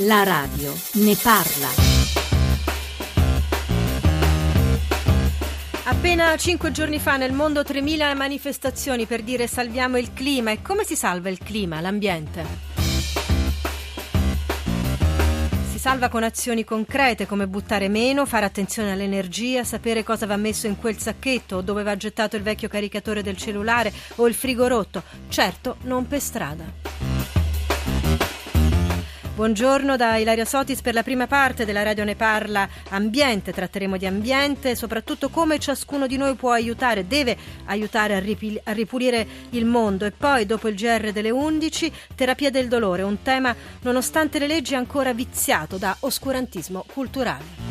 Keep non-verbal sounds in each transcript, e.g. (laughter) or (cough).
La radio ne parla. Appena cinque giorni fa nel mondo 3.000 manifestazioni per dire salviamo il clima. E come si salva il clima, l'ambiente? Salva con azioni concrete come buttare meno, fare attenzione all'energia, sapere cosa va messo in quel sacchetto dove va gettato il vecchio caricatore del cellulare o il frigo rotto. Certo, non per strada. Buongiorno da Ilaria Sotis per la prima parte della Radio Ne Parla Ambiente. Tratteremo di ambiente e soprattutto come ciascuno di noi può aiutare, deve aiutare a, ripil- a ripulire il mondo. E poi, dopo il GR delle 11, terapia del dolore, un tema nonostante le leggi ancora viziato da oscurantismo culturale.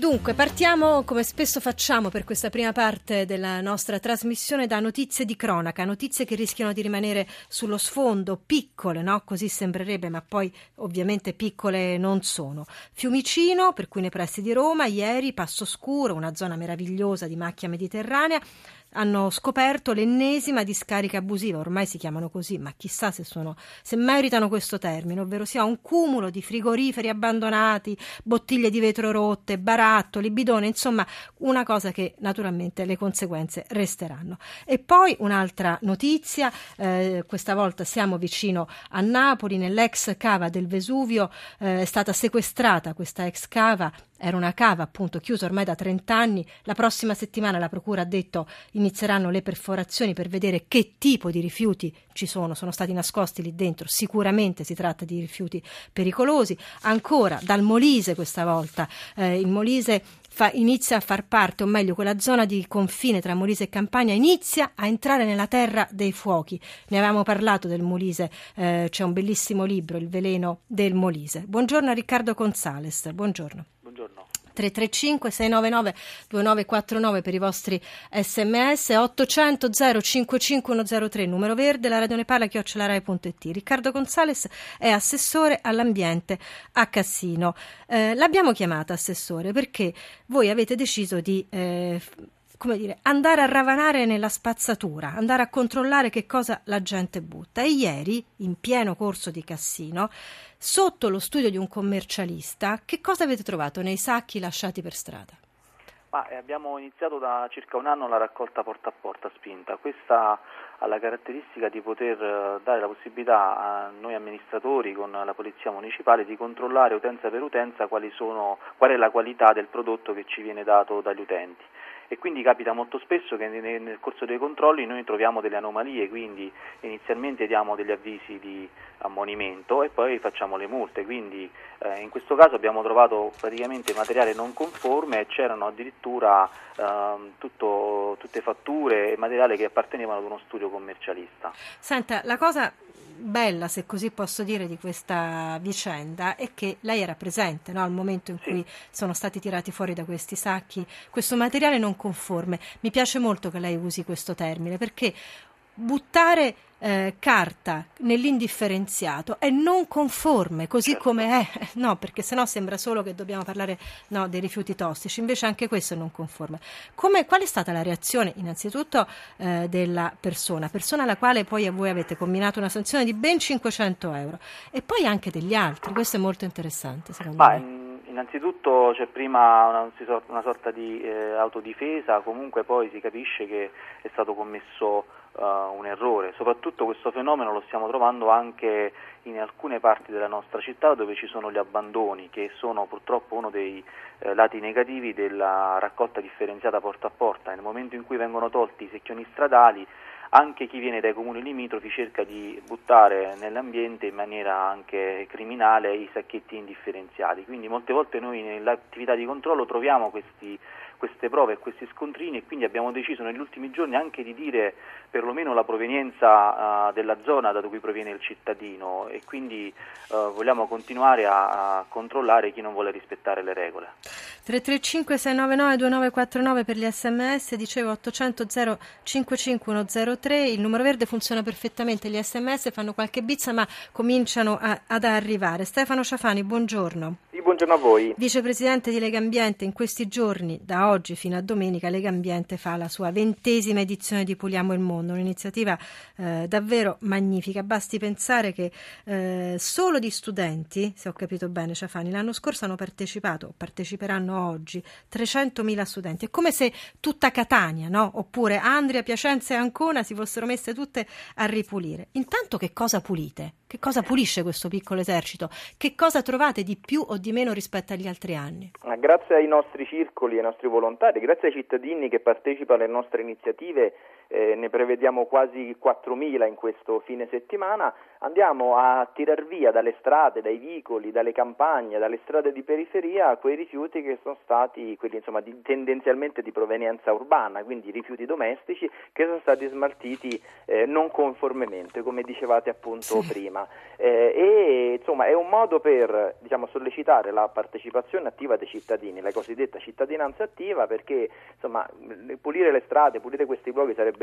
Dunque, partiamo come spesso facciamo per questa prima parte della nostra trasmissione da notizie di cronaca, notizie che rischiano di rimanere sullo sfondo, piccole, no? Così sembrerebbe, ma poi ovviamente piccole non sono. Fiumicino, per cui nei pressi di Roma, ieri Passo Scuro, una zona meravigliosa di macchia mediterranea, hanno scoperto l'ennesima discarica abusiva, ormai si chiamano così, ma chissà se, sono, se meritano questo termine, ovvero sia un cumulo di frigoriferi abbandonati, bottiglie di vetro rotte, barattoli, bidone, insomma una cosa che naturalmente le conseguenze resteranno. E poi un'altra notizia, eh, questa volta siamo vicino a Napoli, nell'ex cava del Vesuvio eh, è stata sequestrata questa ex cava era una cava appunto chiusa ormai da 30 anni. La prossima settimana la Procura ha detto inizieranno le perforazioni per vedere che tipo di rifiuti ci sono, sono stati nascosti lì dentro. Sicuramente si tratta di rifiuti pericolosi. Ancora dal Molise questa volta. Eh, il Molise fa, inizia a far parte, o meglio, quella zona di confine tra Molise e Campania inizia a entrare nella terra dei fuochi. Ne avevamo parlato del Molise, eh, c'è un bellissimo libro, Il veleno del Molise. Buongiorno a Riccardo Gonzales. Buongiorno. 335 699 2949 per i vostri sms 800 055103 numero verde la radio ne parla chiocciolarai.it Riccardo Gonzales è assessore all'ambiente a Cassino. Eh, l'abbiamo chiamata assessore perché voi avete deciso di eh, come dire, andare a ravanare nella spazzatura, andare a controllare che cosa la gente butta. E ieri, in pieno corso di Cassino, sotto lo studio di un commercialista, che cosa avete trovato nei sacchi lasciati per strada? Ma, eh, abbiamo iniziato da circa un anno la raccolta porta a porta spinta. Questa ha la caratteristica di poter eh, dare la possibilità a noi amministratori con la Polizia Municipale di controllare utenza per utenza sono, qual è la qualità del prodotto che ci viene dato dagli utenti e quindi capita molto spesso che nel corso dei controlli noi troviamo delle anomalie, quindi inizialmente diamo degli avvisi di ammonimento e poi facciamo le multe, quindi eh, in questo caso abbiamo trovato praticamente materiale non conforme e c'erano addirittura eh, tutto, tutte fatture e materiale che appartenevano ad uno studio commercialista. Senta, la cosa bella, se così posso dire, di questa vicenda è che lei era presente no, al momento in sì. cui sono stati tirati fuori da questi sacchi questo materiale non conforme. Mi piace molto che lei usi questo termine perché buttare eh, carta nell'indifferenziato è non conforme, così certo. come è, (laughs) no, perché sennò sembra solo che dobbiamo parlare no, dei rifiuti tossici, invece anche questo è non conforme. Come, qual è stata la reazione innanzitutto eh, della persona, persona alla quale poi voi avete combinato una sanzione di ben 500 euro e poi anche degli altri, questo è molto interessante secondo Ma, me. Innanzitutto c'è prima una, una sorta di eh, autodifesa, comunque poi si capisce che è stato commesso uh, un errore. Soprattutto questo fenomeno lo stiamo trovando anche in alcune parti della nostra città dove ci sono gli abbandoni, che sono purtroppo uno dei eh, lati negativi della raccolta differenziata porta a porta. Nel momento in cui vengono tolti i secchioni stradali, anche chi viene dai comuni limitrofi cerca di buttare nell'ambiente in maniera anche criminale i sacchetti indifferenziati. Quindi molte volte noi nell'attività di controllo troviamo questi queste prove e questi scontrini e quindi abbiamo deciso negli ultimi giorni anche di dire perlomeno la provenienza uh, della zona da cui proviene il cittadino e quindi uh, vogliamo continuare a, a, controllare chi non vuole rispettare le regole. 335 699 2949 per gli sms, dicevo 800 055103, il numero verde funziona perfettamente, gli sms fanno qualche bizza ma cominciano a, ad arrivare. Stefano Ciafani, buongiorno. Sì, buongiorno a voi. Vicepresidente di Legambiente, in questi giorni, da oggi fino a domenica, Legambiente fa la sua ventesima edizione di Puliamo il Mondo, un'iniziativa eh, davvero magnifica. Basti pensare che eh, solo di studenti, se ho capito bene Ciafani, l'anno scorso hanno partecipato, parteciperanno oggi, 300.000 studenti. È come se tutta Catania, no? oppure Andria, Piacenza e Ancona si fossero messe tutte a ripulire. Intanto che cosa pulite? Che cosa pulisce questo piccolo esercito? Che cosa trovate di più o di meno rispetto agli altri anni? Grazie ai nostri circoli, ai nostri volontari, grazie ai cittadini che partecipano alle nostre iniziative, eh, ne prevediamo quasi 4.000 in questo fine settimana, andiamo a tirar via dalle strade, dai vicoli, dalle campagne, dalle strade di periferia quei rifiuti che sono stati quelli insomma, di, tendenzialmente di provenienza urbana, quindi rifiuti domestici che sono stati smaltiti eh, non conformemente, come dicevate appunto sì. prima. Eh, e insomma è un modo per diciamo, sollecitare la partecipazione attiva dei cittadini, la cosiddetta cittadinanza attiva, perché insomma, pulire le strade, pulire questi luoghi sarebbe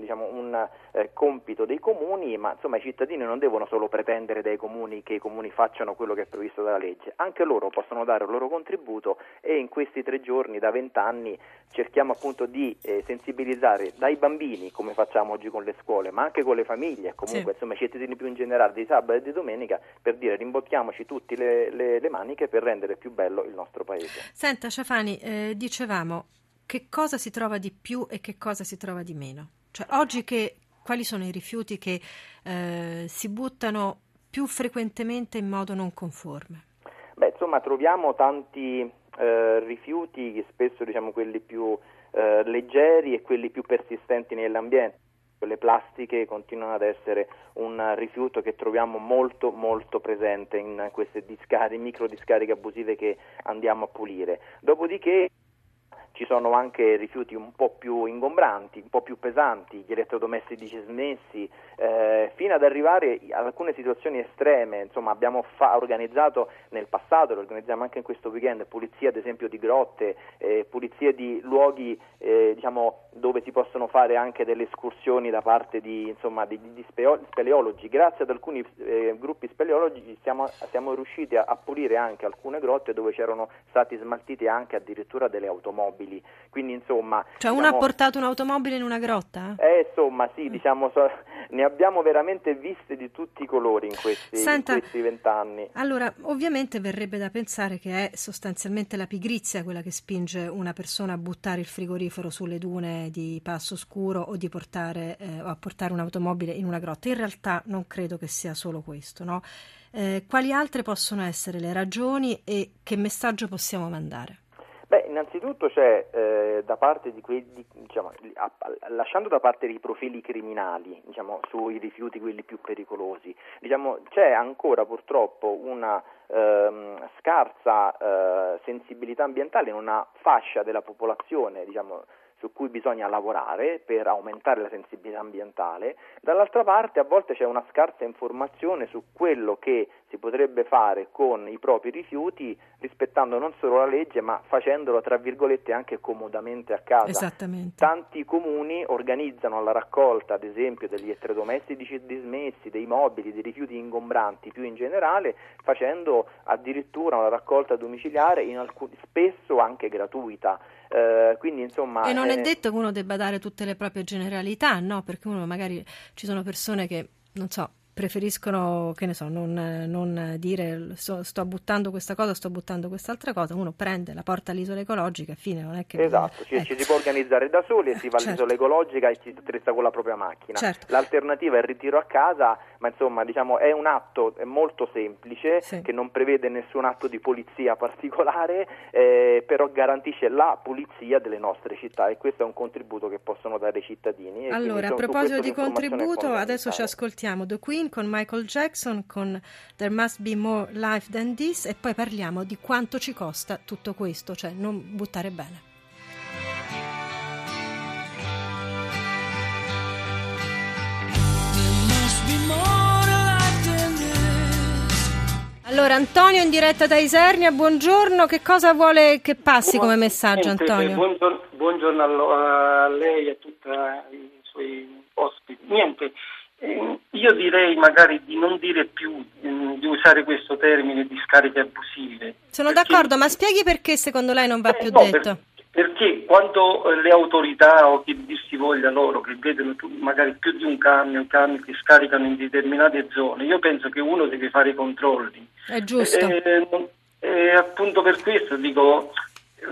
diciamo, un eh, compito dei comuni, ma insomma, i cittadini non devono solo pretendere dai comuni che i comuni facciano quello che è previsto dalla legge, anche loro possono dare il loro contributo e in questi tre giorni, da vent'anni, cerchiamo appunto di eh, sensibilizzare dai bambini, come facciamo oggi con le scuole, ma anche con le famiglie, comunque sì. insomma, i cittadini più in generale di sabato e di domenica, per dire rimbocchiamoci tutti le, le, le maniche per rendere più bello il nostro paese. Senta Ciafani, eh, dicevamo che cosa si trova di più e che cosa si trova di meno? Cioè, oggi che, quali sono i rifiuti che eh, si buttano più frequentemente in modo non conforme? Beh, insomma, troviamo tanti eh, rifiuti, spesso diciamo quelli più eh, leggeri e quelli più persistenti nell'ambiente. Le plastiche continuano ad essere un rifiuto che troviamo molto molto presente in queste discariche, micro discariche abusive che andiamo a pulire. Dopodiché ci sono anche rifiuti un po' più ingombranti, un po' più pesanti, gli elettrodomestici smessi, eh, fino ad arrivare ad alcune situazioni estreme. Insomma, abbiamo fa- organizzato nel passato, lo organizziamo anche in questo weekend, pulizia ad esempio di grotte, eh, pulizia di luoghi eh, diciamo, dove si possono fare anche delle escursioni da parte di, insomma, di, di speleologi. Grazie ad alcuni eh, gruppi speleologi siamo, siamo riusciti a, a pulire anche alcune grotte dove c'erano stati smaltiti anche addirittura delle automobili automobili. Quindi insomma. Cioè diciamo, uno ha portato un'automobile in una grotta? Eh, insomma, sì, diciamo, so, ne abbiamo veramente viste di tutti i colori in questi vent'anni. Allora, ovviamente verrebbe da pensare che è sostanzialmente la pigrizia quella che spinge una persona a buttare il frigorifero sulle dune di Passo Scuro o, di portare, eh, o a portare un'automobile in una grotta. In realtà non credo che sia solo questo, no? Eh, quali altre possono essere le ragioni e che messaggio possiamo mandare? Innanzitutto c'è eh, da parte di quelli, diciamo, lasciando da parte i profili criminali diciamo, sui rifiuti quelli più pericolosi, diciamo, c'è ancora purtroppo una ehm, scarsa eh, sensibilità ambientale in una fascia della popolazione diciamo, su cui bisogna lavorare per aumentare la sensibilità ambientale, dall'altra parte a volte c'è una scarsa informazione su quello che si potrebbe fare con i propri rifiuti rispettando non solo la legge ma facendolo tra virgolette anche comodamente a casa. Esattamente. Tanti comuni organizzano la raccolta ad esempio degli elettrodomestici dismessi, dei mobili, dei rifiuti ingombranti più in generale facendo addirittura una raccolta domiciliare alcuni, spesso anche gratuita. Eh, quindi, insomma, e non è detto che uno debba dare tutte le proprie generalità, no? Perché uno magari ci sono persone che, non so, preferiscono, che ne so, non, non dire sto, sto, buttando questa cosa, sto buttando quest'altra cosa, uno prende, la porta all'isola ecologica e fine, non è che... Esatto, ci, ecco. ci, si può organizzare da soli e si va certo. all'isola ecologica e si attrezza con la propria macchina. Certo. L'alternativa è il ritiro a casa, ma insomma diciamo è un atto molto semplice sì. che non prevede nessun atto di polizia (laughs) particolare, eh, però garantisce la pulizia delle nostre città e questo è un contributo che possono dare i cittadini. allora, quindi, a proposito di contributo, adesso ci ascoltiamo The Queen con Michael Jackson con There Must Be More Life Than This e poi parliamo di quanto ci costa tutto questo, cioè non buttare bene. Allora, Antonio in diretta da Isernia, buongiorno, che cosa vuole che passi come messaggio Antonio? Buongiorno, buongiorno a lei e a tutti i suoi ospiti. Niente, io direi magari di non dire più, mm, di usare questo termine di scariche abusive. Sono perché... d'accordo, ma spieghi perché secondo lei non va eh, più no, detto? Per, perché quando eh, le autorità o chi dir si voglia loro che vedono magari più di un camion, camion che scaricano in determinate zone, io penso che uno deve fare i controlli. È giusto. E, e, e appunto per questo dico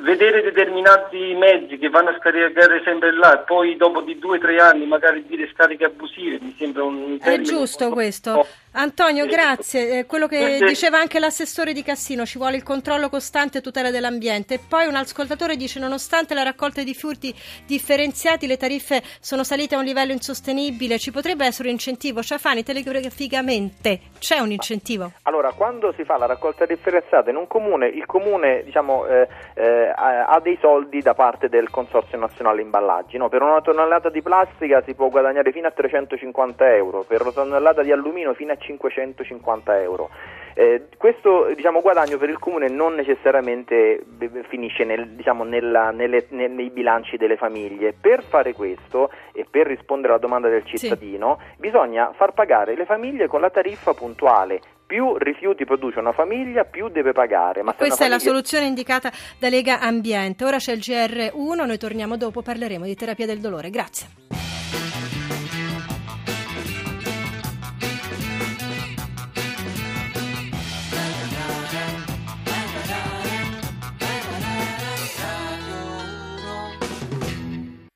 vedere determinati mezzi che vanno a scaricare sempre là e poi dopo di due o tre anni magari dire scariche abusive mi sembra un è giusto questo Antonio grazie eh, quello che diceva anche l'assessore di Cassino ci vuole il controllo costante e tutela dell'ambiente e poi un ascoltatore dice nonostante la raccolta di furti differenziati le tariffe sono salite a un livello insostenibile ci potrebbe essere un incentivo Ciafani telegraficamente c'è un incentivo allora quando si fa la raccolta differenziata in un comune il comune diciamo eh, eh, ha dei soldi da parte del Consorzio Nazionale Imballaggi. No? Per una tonnellata di plastica si può guadagnare fino a 350 euro, per una tonnellata di alluminio fino a 550 euro. Eh, questo diciamo, guadagno per il comune non necessariamente finisce nel, diciamo, nella, nelle, ne, nei bilanci delle famiglie. Per fare questo e per rispondere alla domanda del cittadino sì. bisogna far pagare le famiglie con la tariffa puntuale più rifiuti produce una famiglia, più deve pagare. Ma Questa famiglia... è la soluzione indicata da Lega Ambiente. Ora c'è il GR1, noi torniamo dopo, parleremo di terapia del dolore. Grazie.